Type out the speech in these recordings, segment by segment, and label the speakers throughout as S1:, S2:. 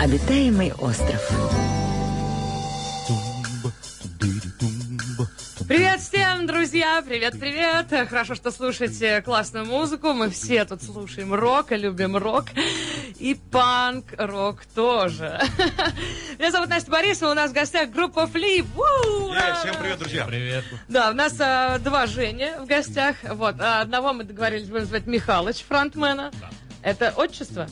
S1: Обитаемый остров.
S2: Привет всем, друзья! Привет-привет! Хорошо, что слушаете классную музыку. Мы все тут слушаем рок и любим рок. И панк-рок тоже. Меня зовут Настя Борисова, у нас в гостях группа Флип.
S3: Yeah, всем привет, друзья!
S4: Привет.
S2: Да, у нас а, два Жени в гостях. Вот, а одного мы договорились будем звать Михалыч, фронтмена.
S4: Да.
S2: Это отчество?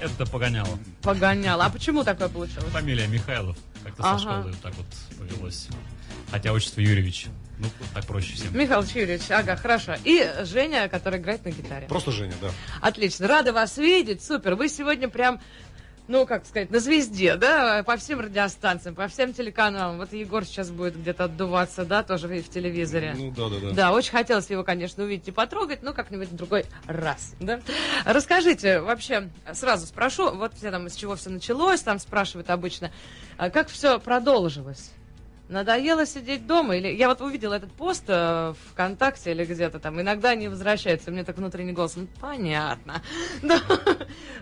S4: Это погоняло.
S2: Погонял. А почему такое получилось?
S4: Фамилия Михайлов. Как-то
S2: Ага.
S4: со школы так вот повелось. Хотя отчество Юрьевич. Ну, так проще всем.
S2: Михаил Юрьевич, ага, хорошо. И Женя, который играет на гитаре.
S3: Просто Женя, да.
S2: Отлично, рада вас видеть, супер. Вы сегодня прям, ну, как сказать, на звезде, да, по всем радиостанциям, по всем телеканалам. Вот Егор сейчас будет где-то отдуваться, да, тоже в телевизоре.
S3: Ну да, да, да.
S2: Да, очень хотелось его, конечно, увидеть и потрогать, но как-нибудь в другой раз, да. Расскажите, вообще, сразу спрошу, вот все там, с чего все началось, там спрашивают обычно, а как все продолжилось? Надоело сидеть дома? Или я вот увидела этот пост э, ВКонтакте или где-то там. Иногда не возвращается. Мне так внутренний голос. Ну, понятно.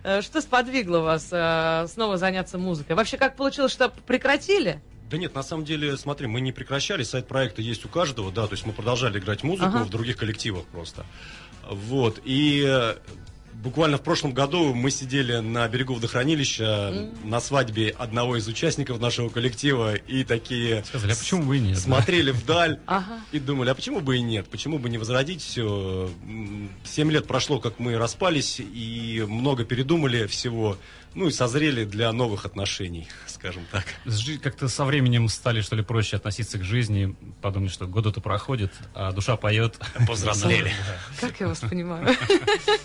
S2: Э, Что сподвигло вас э, снова заняться музыкой? Вообще, как получилось, что прекратили?
S3: Да нет, на самом деле, смотри, мы не прекращали, сайт проекта есть у каждого, да, то есть мы продолжали играть музыку
S2: Ага.
S3: в других коллективах просто. Вот, и э, буквально в прошлом году мы сидели на берегу водохранилища на свадьбе одного из участников нашего коллектива и такие
S4: Сказали, а почему бы и нет?
S3: смотрели вдаль
S2: Ага.
S3: и думали, а почему бы и нет, почему бы не возродить все. Семь лет прошло, как мы распались, и много передумали всего, ну и созрели для новых отношений, скажем так.
S4: Как-то со временем стали, что ли, проще относиться к жизни. Подумали, что годы то проходят, а душа поет.
S3: Повзрослели.
S2: Как я вас понимаю?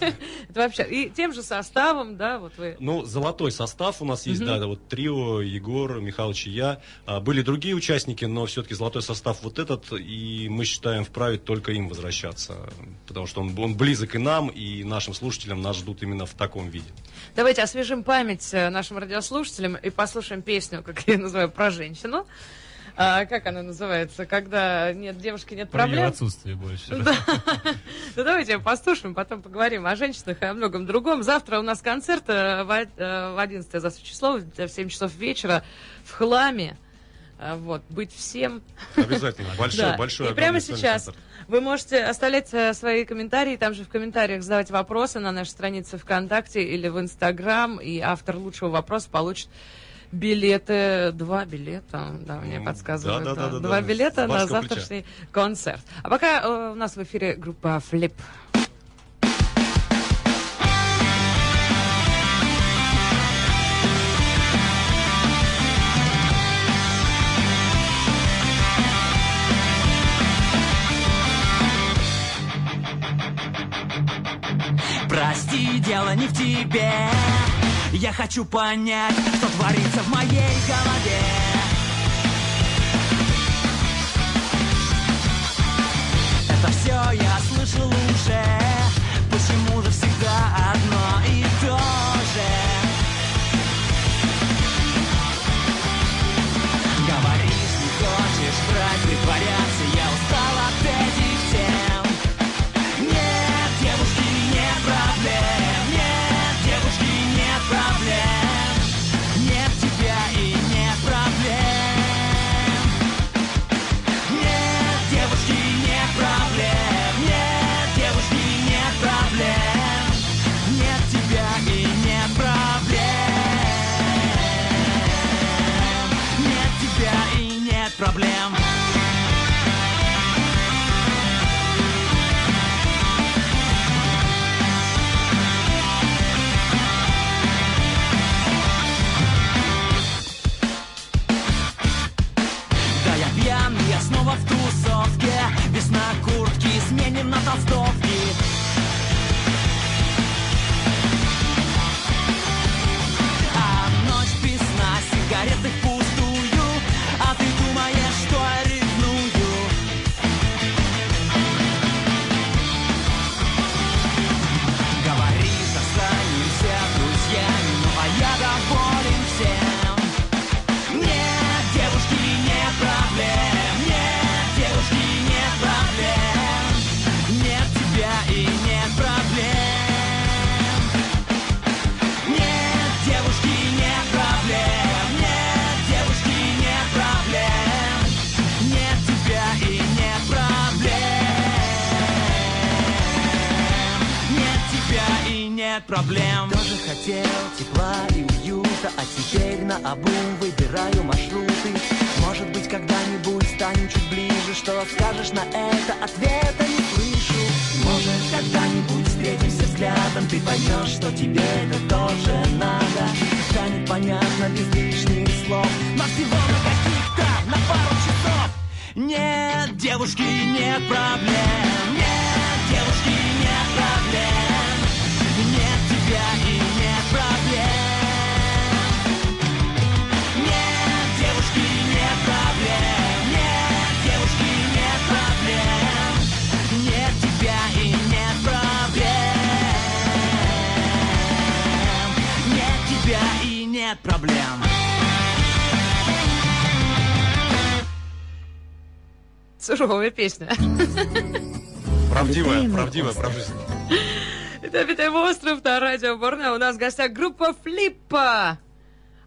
S2: Это вообще. И тем же составом, да, вот вы.
S3: Ну, золотой состав у нас есть, да, вот трио, Егор, Михалыч и я. А, Были другие участники, но все-таки золотой состав вот этот, и мы считаем вправе только им возвращаться, потому что он, он близок и нам, и нашим слушателям нас ждут именно в таком виде.
S2: Давайте освежим память э, нашим радиослушателям и послушаем песню, как я ее называю, про женщину. А, как она называется? Когда нет девушки, нет
S4: Про ее
S2: проблем.
S4: отсутствие больше.
S2: Да. Ну давайте послушаем, потом поговорим о женщинах и о многом другом. Завтра у нас концерт э, в о- э, в 11 завтра число, в 7 часов вечера в хламе. Вот, быть всем.
S3: Обязательно. Большой,
S2: Да.
S3: большой.
S2: И прямо сейчас
S3: концерт.
S2: Вы можете оставлять э, свои комментарии, там же в комментариях задавать вопросы на нашей странице ВКонтакте или в Инстаграм, и автор лучшего вопроса получит билеты, два билета, да, мне
S3: М,
S2: подсказывают,
S3: да, да, да, да,
S2: два
S3: да,
S2: билета на
S3: барского плеча.
S2: завтрашний концерт. А пока э, у нас в эфире группа Флип.
S5: Дело не в тебе. Я хочу понять, что творится в моей голове. Это все я слышал уже. Почему же всегда одно и то нет проблем. Тоже хотел тепла и уюта А теперь на обум выбираю маршруты. Может быть когда-нибудь станем чуть ближе Что скажешь на это, ответа не слышу. Может когда-нибудь встретимся взглядом Ты поймешь, что тебе это тоже надо. Станет понятно без лишних слов. Но всего на каких-то, на пару часов. Нет, девушки, нет проблем
S2: Суровая песня.
S3: Правдивая, правдивая про жизнь.
S2: Это «Обитаемый остров» на радио Борна. У нас в гостях группа Флиппа.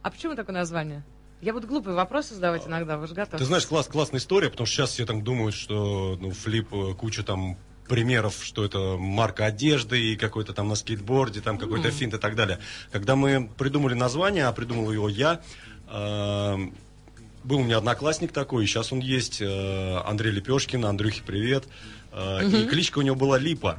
S2: А почему такое название? Я буду глупые вопросы задавать иногда, вы же готовы?
S3: Ты знаешь, класс, классная история, потому что сейчас все там думают, что ну, флип, э, куча там примеров, что это марка одежды и какой-то там на скейтборде, там какой-то финт и так далее. Когда мы придумали название, а придумал его я, э, был у меня одноклассник такой, и сейчас он есть, э, Андрей Лепешкин, Андрюхе привет. Э, И кличка у него была Липа.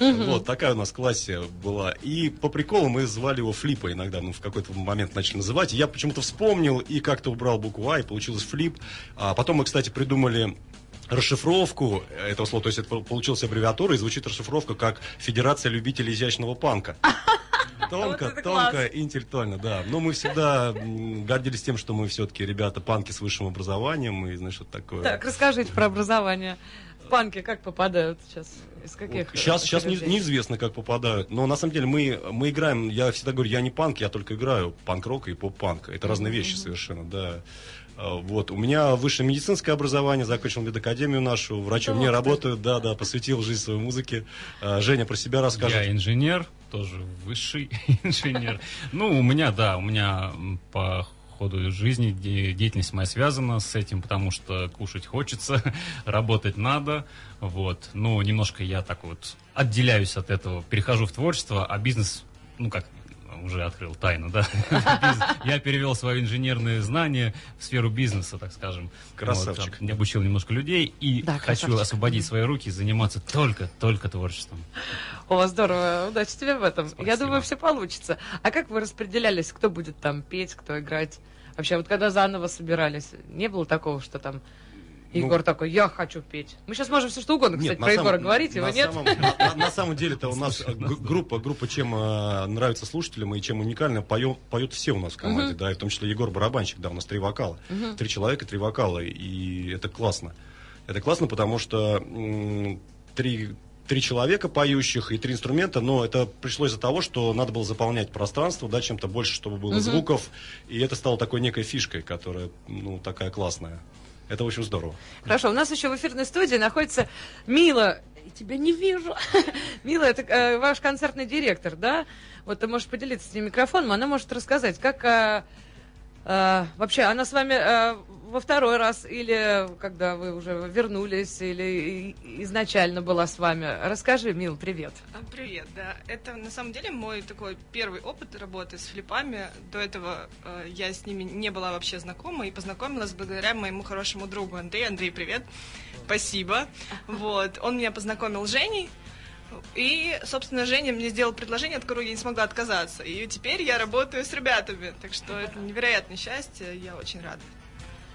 S3: Вот такая у нас в классе была. И по приколу мы звали его Флипа иногда, ну, в какой-то момент начали называть. Я почему-то вспомнил и как-то убрал букву А, и получилось Флип. А потом мы, кстати, придумали расшифровку этого слова, то есть это получилась аббревиатура, и звучит расшифровка как Федерация любителей изящного панка. Тонко,
S2: Вот
S3: тонко
S2: класс.
S3: интеллектуально, да. Но мы всегда гордились тем, что мы все-таки ребята панки с высшим образованием, и знаешь, вот такое.
S2: Так, расскажите про образование. В панки как попадают сейчас? Из каких?
S3: Сейчас, сейчас не- неизвестно, как попадают. Но на самом деле мы, мы играем, я всегда говорю, я не панк, я только играю панк-рок и поп-панк. Это разные вещи совершенно, да. А, Вот. У меня высшее медицинское образование, закончил медакадемию нашу, врачом
S2: Да
S3: не работаю, да, да, посвятил жизнь своей музыке. А, Женя про себя расскажет.
S4: Я инженер, тоже высший инженер. Ну, у меня, да, у меня по ходу жизни де- деятельность моя связана с этим, потому что кушать хочется, работать надо, вот. Ну, немножко я так вот отделяюсь от этого, перехожу в творчество, а бизнес, ну, как уже открыл тайну, да. Я перевел свои инженерные знания в сферу бизнеса, так скажем.
S3: Красавчик.
S4: Вот, там, я обучил немножко людей и
S2: Да,
S4: хочу
S2: красавчик.
S4: освободить свои руки и заниматься только, только творчеством.
S2: О, здорово. Удачи тебе в этом. Я
S4: Спасибо.
S2: думаю, все получится. А как вы распределялись? Кто будет там петь, кто играть? Вообще, вот когда заново собирались, не было такого, что там Егор такой, я хочу петь. Мы сейчас можем все что угодно, кстати,
S3: на
S2: про
S3: самом-
S2: Егора говорить, его нет.
S3: самом- на, на- самом деле-то у нас группа, группа чем э, нравится слушателям и чем уникальна, поет, поют все у нас в команде, да, и в том числе Егор барабанщик, да, у нас три вокала. Три человека, три вокала, и это классно. Это классно, потому что м, три, три человека поющих и три инструмента, но это пришло из-за того, что надо было заполнять пространство, да, чем-то больше, чтобы было звуков, и это стало такой некой фишкой, которая, ну, такая классная. Это очень здорово.
S2: Хорошо, у нас еще в эфирной студии находится Мила. Я тебя не вижу. Мила, это э, ваш концертный директор, да? Вот ты можешь поделиться с ним микрофоном, она может рассказать, как э, э, вообще она с вами э, во второй раз или когда вы уже вернулись, или изначально была с вами. Расскажи, Мил, привет.
S1: А, Привет, да. Это на самом деле мой такой первый опыт работы с флипами. До этого э, я с ними не была вообще знакома и познакомилась благодаря моему хорошему другу Андрею. Андрей, привет. Спасибо. Вот. Он меня познакомил с Женей. И, собственно, Женя мне сделал предложение, от которого я не смогла отказаться. И теперь я работаю с ребятами. Так что это невероятное счастье. Я очень рада.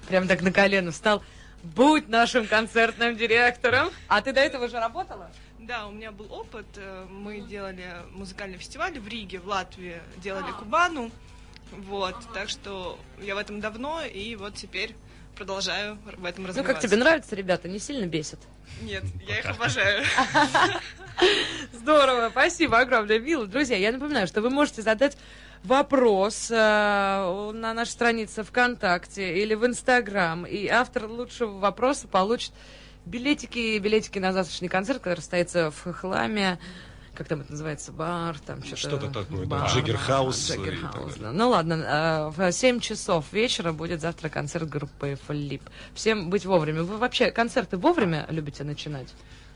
S2: Прям так на колено встал. Будь нашим концертным директором. А ты до этого уже работала?
S1: Да, у меня был опыт. Э, Мы делали музыкальный фестиваль в Риге, в Латвии, делали Кубану. Вот, так что я в этом давно, и вот теперь продолжаю в этом
S2: Ну,
S1: развиваться.
S2: как тебе нравится, ребята? Не сильно бесит?
S1: Нет, я их обожаю.
S2: Здорово, спасибо огромное, Мила. Друзья, я напоминаю, что вы можете задать вопрос э, на нашей странице ВКонтакте или в Инстаграм, и автор лучшего вопроса получит билетики, билетики на завтрашний концерт, который состоится в хламе. Как там это называется? Бар, там что-то...
S3: Что-то такое, да,
S2: бар,
S3: Jigger House и
S2: Jigger House,
S3: так
S2: да. Ну ладно, э, в 7 часов вечера будет завтра концерт группы Флип. Всем быть вовремя. Вы вообще концерты вовремя любите начинать?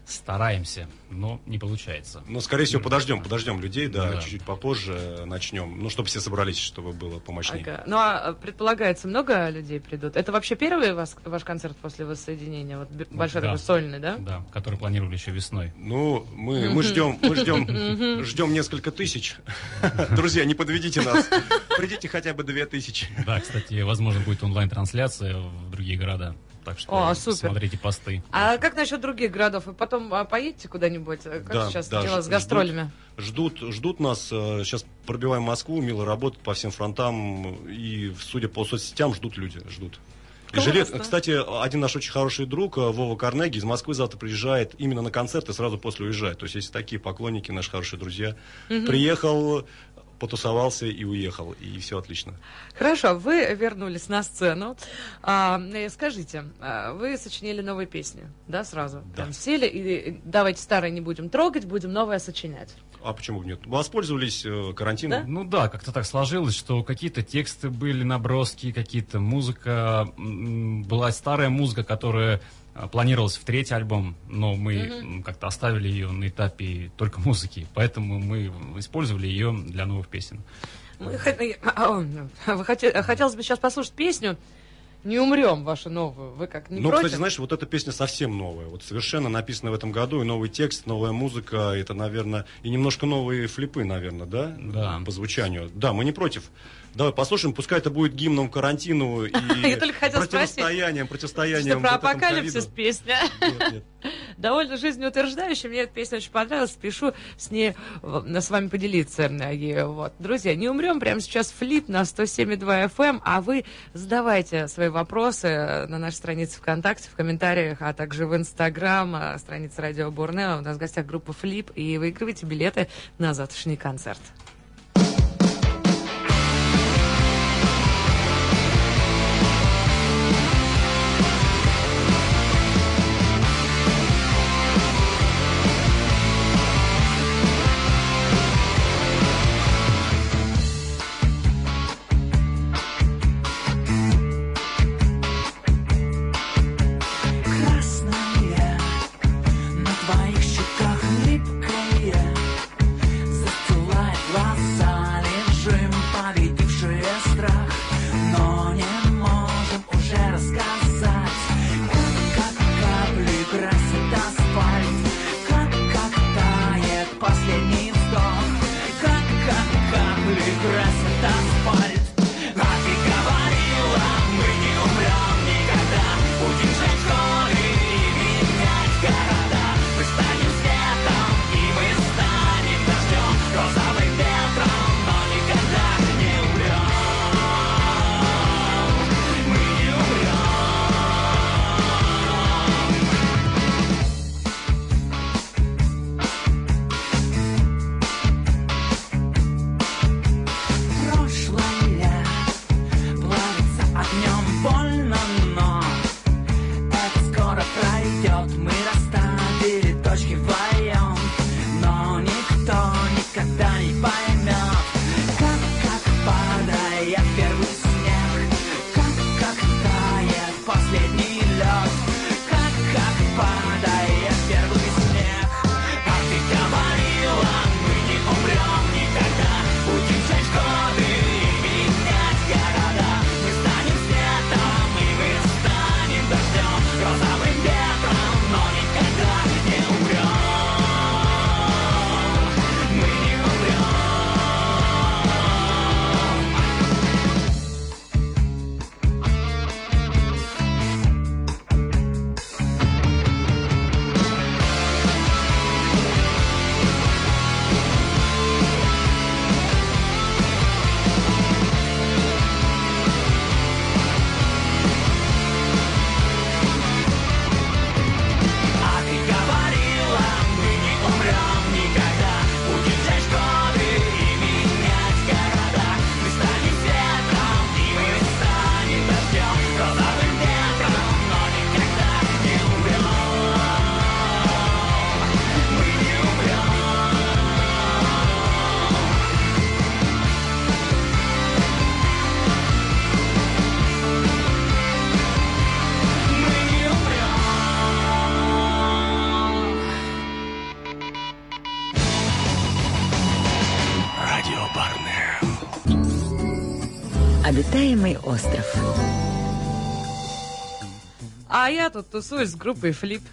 S4: Стараемся, но не получается.
S3: Но, скорее всего, подождем, подождем людей, да,
S4: Да.
S3: чуть-чуть попозже начнем. Ну, чтобы все собрались, чтобы было помощнее.
S2: Ага. Ну, а предполагается, много людей придут? Это вообще первый вас, ваш концерт после воссоединения? Вот б- большой
S4: да.
S2: такой сольный, да?
S4: Да, который планировали еще весной.
S3: Ну, мы, мы ждем, мы ждем, ждем несколько тысяч. Друзья, не подведите нас. Придите хотя бы две тысячи.
S4: Да, кстати, возможно, будет онлайн-трансляция в другие города. Так что
S2: О, супер.
S4: смотрите посты.
S2: А как насчет других городов? Вы потом а, поедете куда-нибудь? Как
S3: Да,
S2: сейчас
S3: да,
S2: дела с гастролями?
S3: Ждут, ждут нас. э, Сейчас пробиваем Москву, Мила работает по всем фронтам. И, судя по соцсетям, ждут люди, ждут. И жилет, кстати, один наш очень хороший друг, э, Вова Карнеги, из Москвы завтра приезжает именно на концерт и сразу после уезжает. То есть есть такие поклонники, наши хорошие друзья. Приехал, потусовался и уехал. И все отлично.
S2: Хорошо, вы вернулись на сцену. А, э, скажите, а, вы сочинили новые песни, да, сразу?
S3: Да.
S2: Прям сели и э, давайте старые не будем трогать, будем новое сочинять.
S3: А почему бы нет? Воспользовались э, карантином.
S4: Ну да, как-то так сложилось, что какие-то тексты были наброски, какие-то музыка. Была старая музыка, которая планировалась в третий альбом, но мы м, как-то оставили ее на этапе только музыки, поэтому мы использовали ее для новых песен.
S2: Мы э, а, о, вы хоте- Хотелось бы сейчас послушать песню «Не умрем» вашу новую. Вы как, не
S3: Ну,
S2: против?
S3: кстати, знаешь, вот эта песня совсем новая. Вот совершенно написана в этом году, и новый текст, новая музыка, это, наверное, и немножко новые флипы, наверное, да?
S4: Да.
S3: По звучанию. Да, мы не против. Давай послушаем, пускай это будет гимном карантину и противостоянием, противостоянием.
S2: Что про апокалипсис песня. Довольно жизнеутверждающая. Мне эта песня очень понравилась. Спешу с ней э, с вами поделиться. И Вот. Друзья, не умрем. Прямо сейчас флип на 107,2 FM. А вы задавайте свои вопросы на нашей странице ВКонтакте, в комментариях, а также в Инстаграм, а, страница Радио Бурнео. У нас в гостях группа Флип. И выигрывайте билеты на завтрашний концерт.
S6: Обитаемый остров.
S2: А я тут тусуюсь с группой Флип.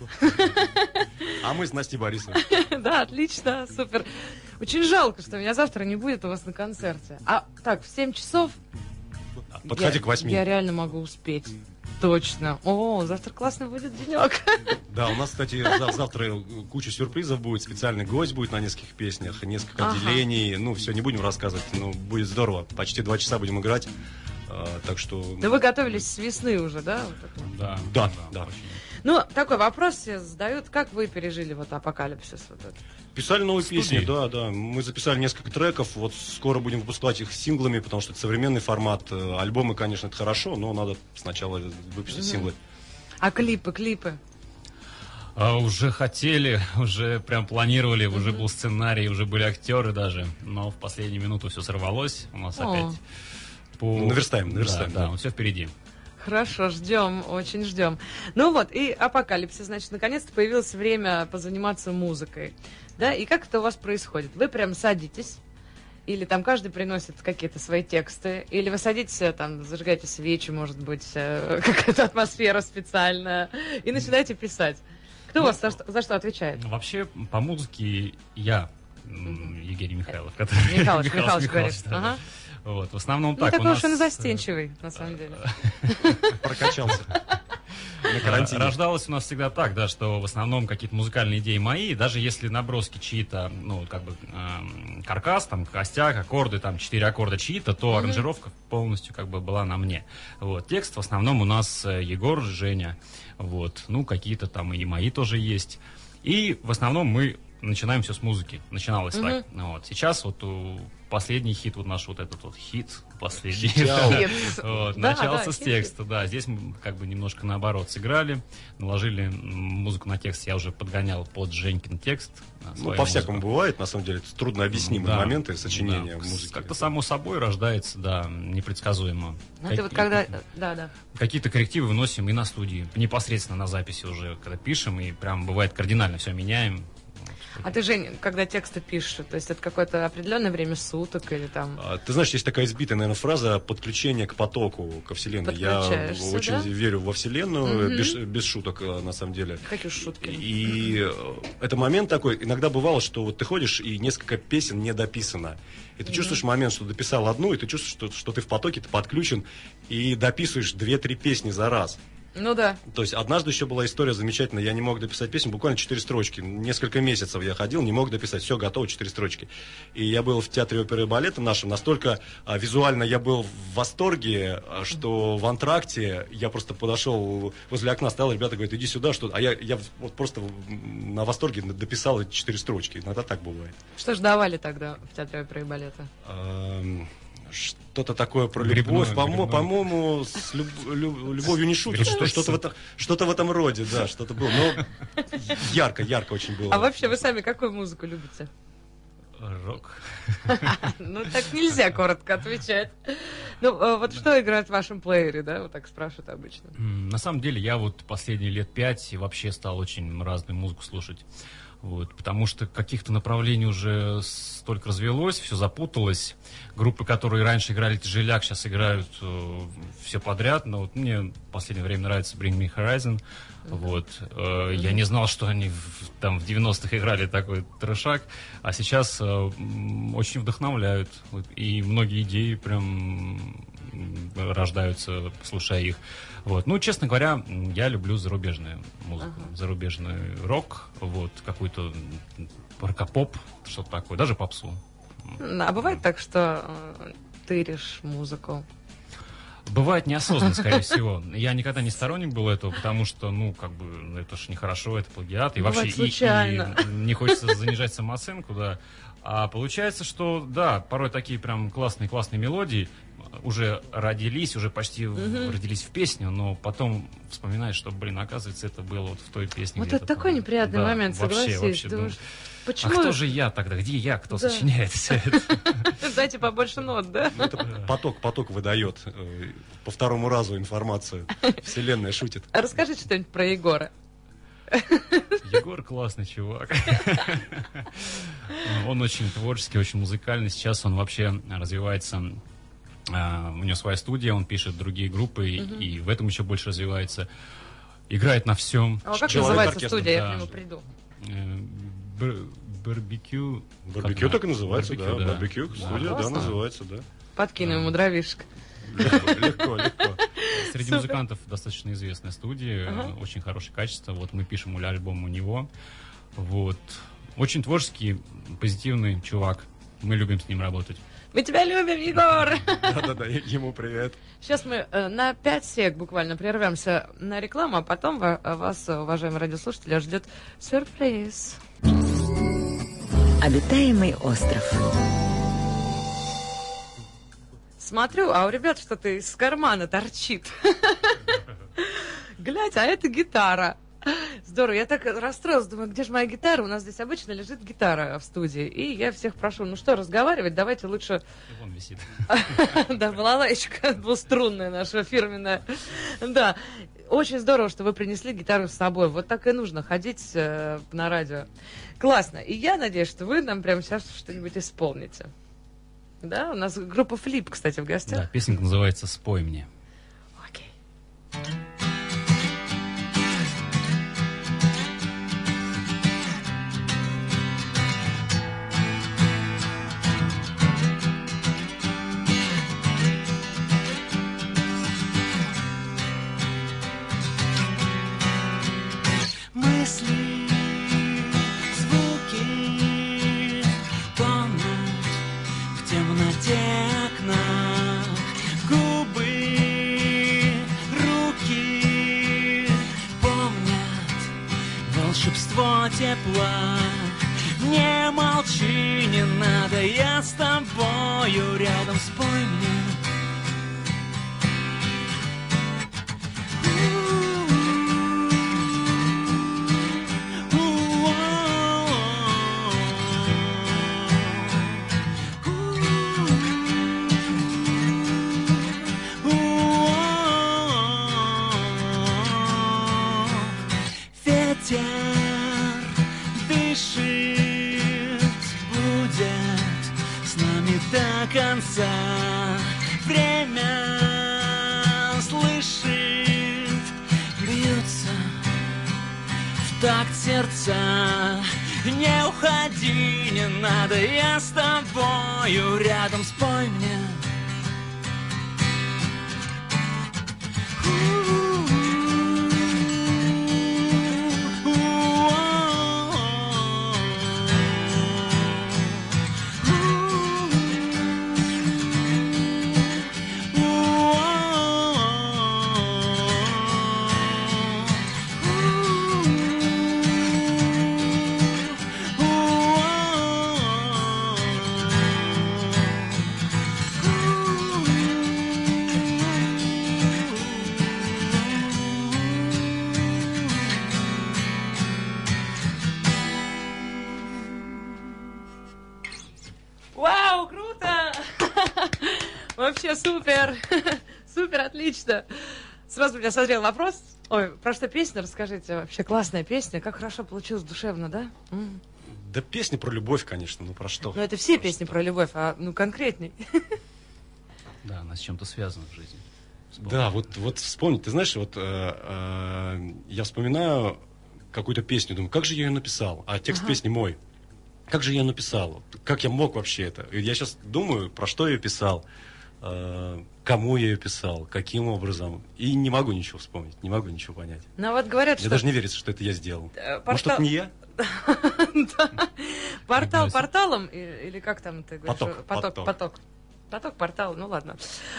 S3: А мы с Настей Борисовной.
S2: Да, отлично, супер. Очень жалко, что меня завтра не будет у вас на концерте. А так, в 7 часов
S3: Подходи
S2: я,
S3: к восьми.
S2: Я реально могу успеть. Точно. О, завтра классный будет денек.
S3: Да, у нас, кстати, зав- завтра куча сюрпризов будет. Специальный гость будет на нескольких песнях, несколько
S2: Ага.
S3: отделений. Ну, все, не будем рассказывать, но будет здорово. Почти два часа будем играть. А, так что...
S2: Да вы готовились с весны уже, да? Вот это?
S4: Да,
S3: Да, да.
S2: Ну, такой вопрос все задают. Как вы пережили вот апокалипсис? Вот этот?
S3: Писали новые
S4: Студии.
S3: песни, да, да. Мы записали несколько треков. Вот скоро будем выпускать их синглами, потому что это современный формат. Э, Альбомы, конечно, это хорошо, но надо сначала выпустить синглы.
S2: А клипы, клипы?
S4: А, уже хотели, уже прям планировали, уже был сценарий, уже были актеры даже, но в последнюю минуту все сорвалось. У нас
S2: О.
S4: опять по...
S3: Наверстаем, наверстаем,
S4: Да,
S3: да.
S4: да, все впереди.
S2: Хорошо, ждем, очень ждем. Ну вот, и апокалипсис, значит, наконец-то появилось время позаниматься музыкой. Да, и как это у вас происходит? Вы прям садитесь, или там каждый приносит какие-то свои тексты, или вы садитесь, э, там, зажигаете свечи, может быть, э, какая-то атмосфера специальная, и начинаете писать. Кто у вас за что, за что отвечает?
S4: Вообще, по музыке я, Евгений Михайлов, который...
S2: Михалыч, Михалыч говорит.
S4: да, да.
S2: Ага.
S4: Вот, в основном
S2: Ну,
S4: так у
S2: такой
S4: нас...
S2: уж он
S4: э,
S2: застенчивый, на самом деле.
S3: Прокачался. На
S4: Ра-
S3: карантине.
S4: Рождалось у нас всегда так, да, что в основном какие-то музыкальные идеи мои, даже если наброски чьи-то, ну, как бы эм, каркас, там, костяк, аккорды, там, четыре аккорда чьи-то, то аранжировка полностью как бы была на мне. Вот, текст в основном у нас э, Егор, Женя, вот, ну, какие-то там и мои тоже есть. И в основном мы начинаем все с музыки. Начиналось так. Ну, Вот. Сейчас вот у- последний хит, вот наш вот этот вот хит, последний.
S2: Хит.
S4: Вот,
S2: Да,
S4: начался
S2: да,
S4: с
S2: хит,
S4: текста, да. Здесь мы как бы немножко наоборот сыграли, наложили музыку на текст. Я уже подгонял под Женькин текст. а,
S3: Ну, по-всякому бывает, на самом деле. Это трудно объяснимые
S4: Да,
S3: моменты сочинения
S4: да.
S3: музыки.
S4: Как-то само собой рождается, да, непредсказуемо.
S2: Ну, это вот когда... Да, да.
S4: Какие-то коррективы выносим и на студии, непосредственно на записи уже, когда пишем, и прям бывает кардинально все меняем.
S2: А ты, Жень, когда тексты пишешь, то есть это какое-то определенное время суток или там...
S3: А, Ты знаешь, есть такая избитая, наверное, фраза подключение к потоку, ко Вселенной. Я очень
S2: да?
S3: верю во Вселенную,
S2: Мгм.
S3: без, без шуток, э, на самом деле.
S2: Какие шутки.
S3: И э, это момент такой, иногда бывало, что вот ты ходишь, и несколько песен не дописано. И ты чувствуешь момент, что дописал одну, и ты чувствуешь, что, что ты в потоке, ты подключен, и дописываешь две-три песни за раз.
S2: Ну да.
S3: То есть однажды еще была история замечательная, я не мог дописать песню, буквально четыре строчки. Несколько месяцев я ходил, не мог дописать, все готово, четыре строчки. И я был в театре оперы и балета нашем, настолько а, визуально я был в восторге, а, что в антракте я просто подошел возле окна, стоял, ребята говорят, иди сюда, что... А я, я вот просто на восторге дописал эти четыре строчки. Иногда так бывает.
S2: Что ж давали тогда в театре оперы и балета?
S3: Что-то такое про
S4: Грибное,
S3: любовь. По-мо-
S4: грибное.
S3: По-моему, с люб- лю- любовью не шутят. Что-. Что-то в, этом, что-то в этом роде, да, что-то было. Но ярко, ярко очень было.
S2: А вообще вы сами какую музыку любите?
S4: Рок.
S2: Ну так нельзя коротко отвечать. Ну э, вот что играет в вашем плеере, да? Вот так спрашивают обычно.
S4: На самом деле, я вот последние лет пять и вообще стал очень разную музыку слушать. Вот, потому что каких-то направлений уже столько развелось, все запуталось. Группы, которые раньше играли тяжеляк, сейчас играют все подряд. Но вот мне в последнее время нравится Bring Me Horizon. Вот. Э, Я не знал, что они в, там в 90-х играли такой трешак, а сейчас э, очень вдохновляют. Вот, И многие идеи прям рождаются, слушая их. Вот. Ну, честно говоря, я люблю зарубежную музыку, зарубежный рок, вот, какой-то м, рокопоп, что-то такое, даже попсу.
S2: А бывает так, что э, тыришь музыку?
S4: Бывает неосознанно, скорее всего. Я никогда не сторонник был этого, потому что, ну, как бы, ну, это ж нехорошо, это плагиат. И
S2: Бывает
S4: вообще и- и не хочется занижать самооценку, да. А получается, что, да, порой такие прям классные-классные мелодии уже родились, уже почти в- родились в песню, но потом вспоминаешь, что, блин, оказывается, это было вот в той песне.
S2: Вот это такой
S4: там.
S2: неприятный
S4: Да,
S2: момент,
S4: вообще,
S2: согласись.
S4: вообще,
S2: Думаешь,
S4: думаю, А
S2: Почему?
S4: кто же я тогда? Где я? Кто
S2: Да.
S4: сочиняет все это?
S2: Дайте побольше нот, да?
S3: Ну, это поток, поток выдает э, по второму разу информацию. Вселенная шутит.
S2: А Расскажите что-нибудь про Егора.
S4: Егор классный чувак. Он очень творческий, очень музыкальный. Сейчас он вообще развивается у него своя студия, он пишет другие группы, и в этом еще больше развивается. Играет на всем.
S2: А как
S3: Человек
S2: называется
S3: оркестр,
S2: студия? Я
S4: да.
S2: к нему приду.
S4: Э, бар- Барбекю.
S3: Барбекю так и называется, да.
S4: Барбекю,
S3: Барбекю,
S4: Да.
S3: студия, да,
S2: Классно.
S3: называется, да.
S2: Подкину ему дровишек.
S3: Легко, легко.
S4: Среди
S2: Супер.
S4: музыкантов достаточно известная студия,
S2: Ага.
S4: очень хорошее качество. Вот мы пишем уля альбом у него. Вот. Очень творческий, позитивный чувак. Мы любим с ним работать.
S2: Мы тебя любим, Егор!
S3: Да-да-да, ему привет.
S2: Сейчас мы э, на 5 сек буквально прервемся на рекламу, а потом ва- вас, уважаемые радиослушатели, ждет сюрприз.
S6: Обитаемый остров.
S2: Смотрю, а у ребят что-то из кармана торчит. Глядь, а это гитара. Здорово, я так расстроилась, думаю, где же моя гитара? У нас здесь обычно лежит гитара в студии. И я всех прошу, ну что, разговаривать, давайте лучше
S4: И вон висит.
S2: Да, балалайчика двуструнная наша фирменная. Да, очень здорово, что вы принесли гитару с собой. Вот так и нужно ходить э, на радио. Классно. И я надеюсь, что вы нам прямо сейчас что-нибудь исполните. Да, у нас группа Флип, кстати, в
S4: Да,
S2: гостях.
S4: песенка называется «Спой мне».
S2: Окей.
S5: мысли, в такт сердца. Не уходи, не надо, я с тобою рядом, спой мне.
S2: Вау, круто! Вообще супер! Супер, отлично! Сразу у меня созрел вопрос. Ой, про что песня? Расскажите. Вообще классная песня. Как хорошо получилось, душевно, да?
S3: Да песни про любовь, конечно, ну про что?
S2: Ну, это все
S3: Про
S2: песни
S3: что?
S2: про любовь, а ну конкретней.
S4: Да, она с чем-то связана в жизни.
S3: Да, вот, вот вспомнить, ты знаешь, вот э, э, я вспоминаю какую-то песню, думаю, как же я ее написал, а текст
S2: Ага.
S3: песни мой. Как же я ее написал? Как я мог вообще это? Я сейчас думаю, про что я ее писал, э, кому я ее писал, каким образом. И не могу ничего вспомнить, не могу ничего понять.
S2: Ну, вот говорят,
S3: Мне
S2: что...
S3: даже не верится, что это я сделал.
S2: э,
S3: Может,
S2: портал-
S3: это не я?
S2: Портал порталом, или как там ты говоришь?
S3: Поток,
S2: поток,
S3: поток.
S2: поток. Поток, портал, ну ладно.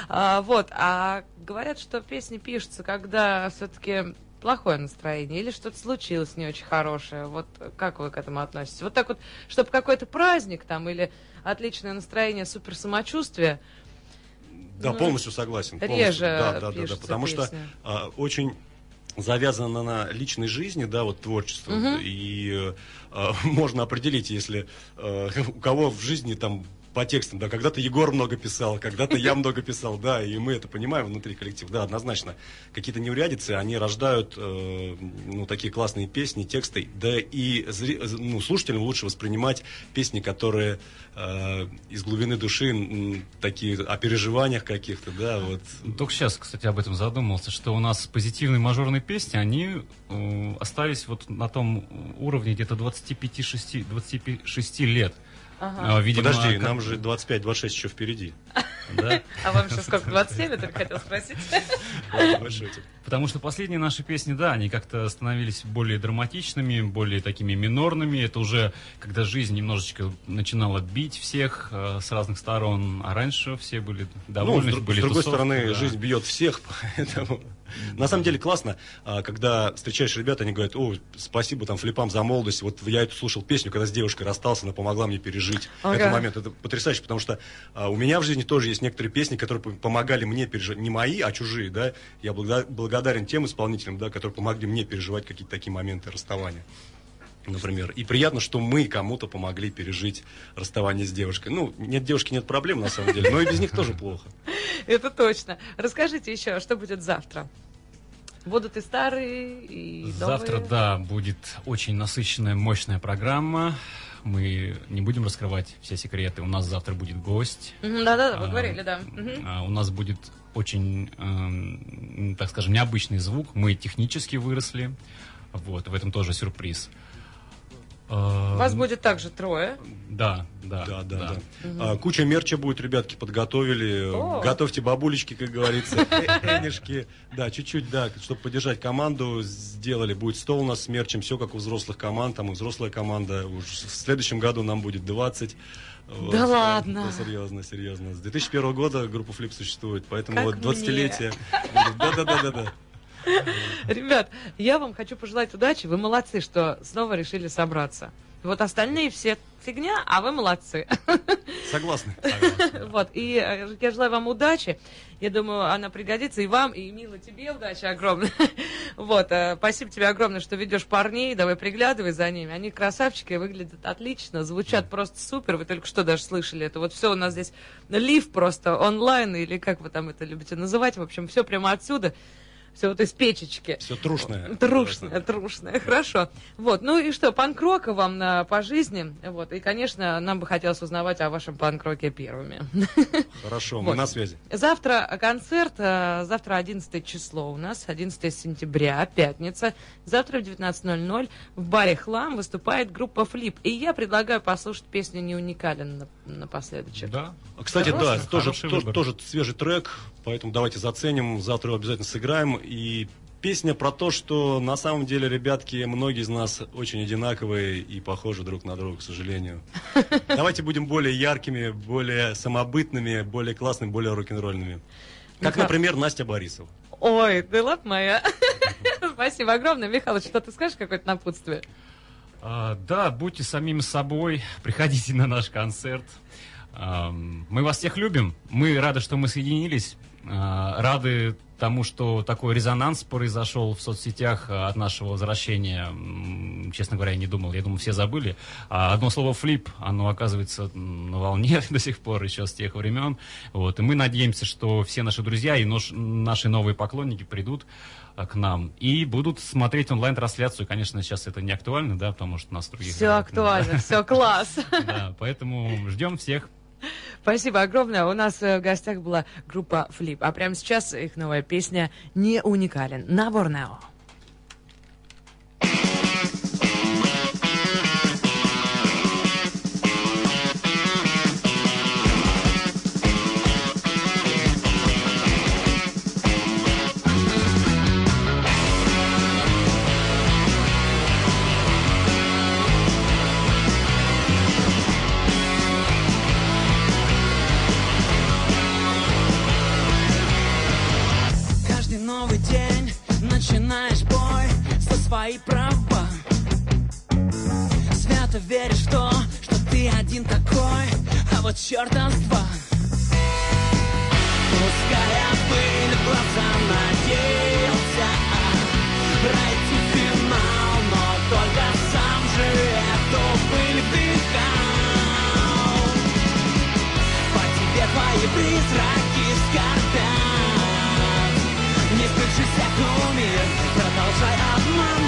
S2: А, вот, а говорят, что песни пишутся, когда все-таки плохое настроение или что-то случилось не очень хорошее. Вот как вы к этому относитесь? Вот так вот, чтобы какой-то праздник там или отличное настроение, супер самочувствие.
S3: Да,
S2: Ну,
S3: полностью согласен. полностью.
S2: реже
S3: да, да, да, да, потому что
S2: песни.
S3: а, очень завязано на личной жизни, да, вот творчество.
S2: Мгм.
S3: И э, можно определить, если э, у кого в жизни там по текстам, да, когда-то Егор много писал, когда-то я много писал, да, и мы это понимаем внутри коллектива, да, однозначно. Какие-то неурядицы, они рождают, э, ну, такие классные песни, тексты, да, и ну, слушателям лучше воспринимать песни, которые э, из глубины души, м, такие о переживаниях каких-то, да, вот.
S4: Только сейчас, кстати, об этом задумался, что у нас позитивные мажорные песни, они э, остались вот на том уровне где-то 25-6 26 лет.
S2: Ага.
S4: А, видимо,
S3: Подожди,
S4: как-
S3: нам же 25-26 еще впереди.
S4: да?
S2: А вам сейчас сколько, 27, я только хотел спросить?
S4: Потому что последние наши песни, да, они как-то становились более драматичными, более такими минорными. Это уже когда жизнь немножечко начинала бить всех э, с разных сторон, а раньше все были
S3: Ну,
S4: довольны,
S3: с, друг-
S4: были
S3: с другой
S4: тусовки,
S3: стороны,
S4: да.
S3: жизнь бьет всех, поэтому... На самом деле классно, а, когда встречаешь ребят, они говорят, о, спасибо там флипам за молодость. Вот я эту слушал песню, когда с девушкой расстался, она помогла мне пережить
S2: Ага.
S3: этот момент. Это потрясающе, потому что а, у меня в жизни тоже есть некоторые песни, которые помогали мне пережить. Не мои, а чужие, да. Я благо- благодарен тем исполнителям, да, которые помогли мне переживать какие-то такие моменты расставания. Например. И приятно, что мы кому-то помогли пережить расставание с девушкой. Ну, нет девушки, нет проблем, на самом деле, но и без них тоже плохо.
S2: Это точно. Расскажите еще, что будет завтра? Будут и старые, и новые?
S4: Завтра, да, будет очень насыщенная, мощная программа. Мы не будем раскрывать все секреты. У нас завтра будет гость.
S2: Да-да-да, вы
S4: А,
S2: говорили, да.
S4: А, У нас будет очень, эм, так скажем, необычный звук. Мы технически выросли. Вот, в этом тоже сюрприз. Э,
S2: Вас будет также трое.
S4: Да, да,
S3: Да, да, да. А, куча мерча будет, ребятки, подготовили.
S2: О.
S3: Готовьте бабулечки, как говорится, энишки. Да, чуть-чуть, да, чтобы поддержать команду, сделали. Будет стол у нас с мерчем, все как у взрослых команд, там и взрослая команда. Уж в следующем году нам будет 20. Вот,
S2: Да ладно?
S3: Да, серьезно, серьезно. С 2001 года группа Флип существует, поэтому
S2: Как
S3: вот 20-летие. Да-да-да-да-да.
S2: Ребят, я вам хочу пожелать удачи. Вы молодцы, что снова решили собраться. Вот остальные все фигня, а вы молодцы.
S3: Согласны.
S2: Вот, и э, я желаю вам удачи. Я думаю, она пригодится и вам, и Мила, тебе удачи огромной. Вот, э, спасибо тебе огромное, что ведешь парней, давай приглядывай за ними. Они красавчики, выглядят отлично, звучат просто супер. Вы только что даже слышали это. Вот все у нас здесь лив просто онлайн, или как вы там это любите называть. В общем, все прямо отсюда. Все вот из печечки.
S3: Все трушное.
S2: Трушная, трушная, хорошо. Вот, ну и что, панк-рока вам на, по жизни. Вот, и, конечно, нам бы хотелось узнавать о вашем панк-роке первыми.
S3: Хорошо, мы
S2: Вот.
S3: на связи.
S2: Завтра концерт, э, завтра 11 число у нас, 11 сентября, пятница. Завтра в 19.00 в баре «Хлам» выступает группа «Флип». И я предлагаю послушать песню «Не уникален» на- напоследочек.
S4: Да.
S3: А, Кстати, да,
S4: Хороший-
S3: тоже,
S4: хороший
S3: тоже,
S4: выбор.
S3: тоже свежий трек, поэтому давайте заценим, завтра его обязательно сыграем. И песня про то, что на самом деле, ребятки, многие из нас очень одинаковые и похожи друг на друга, к сожалению. Давайте будем более яркими, более самобытными, более классными, более рок-н-ролльными. Как, например, Настя Борисова.
S2: Ой, ты лап моя. Спасибо огромное. Михалыч, что ты скажешь, какое-то напутствие?
S4: А, да, будьте самим собой, приходите на наш концерт. Мы вас всех любим, мы рады, что мы соединились, рады тому, что такой резонанс произошел в соцсетях а, от нашего возвращения. Честно говоря, я не думал, я думал, все забыли. А Одно слово «флип», оно оказывается на волне до сих пор, еще с тех времен. Вот. И мы надеемся, что все наши друзья и нож- наши новые поклонники придут а, к нам и будут смотреть онлайн-трансляцию. Конечно, сейчас это не актуально, да, потому что у нас других...
S2: Все актуально, все класс.
S4: Да, поэтому ждем всех.
S2: Спасибо огромное. У нас э, в гостях была группа Флип. А прямо сейчас их новая песня «Не уникален» на Борнео.
S5: чертовства Пуская пыль в глаза надеялся а Пройти финал, но только сам же эту пыль вдыхал. По тебе твои призраки скорбят. Не стыдшийся кумир, продолжай обман.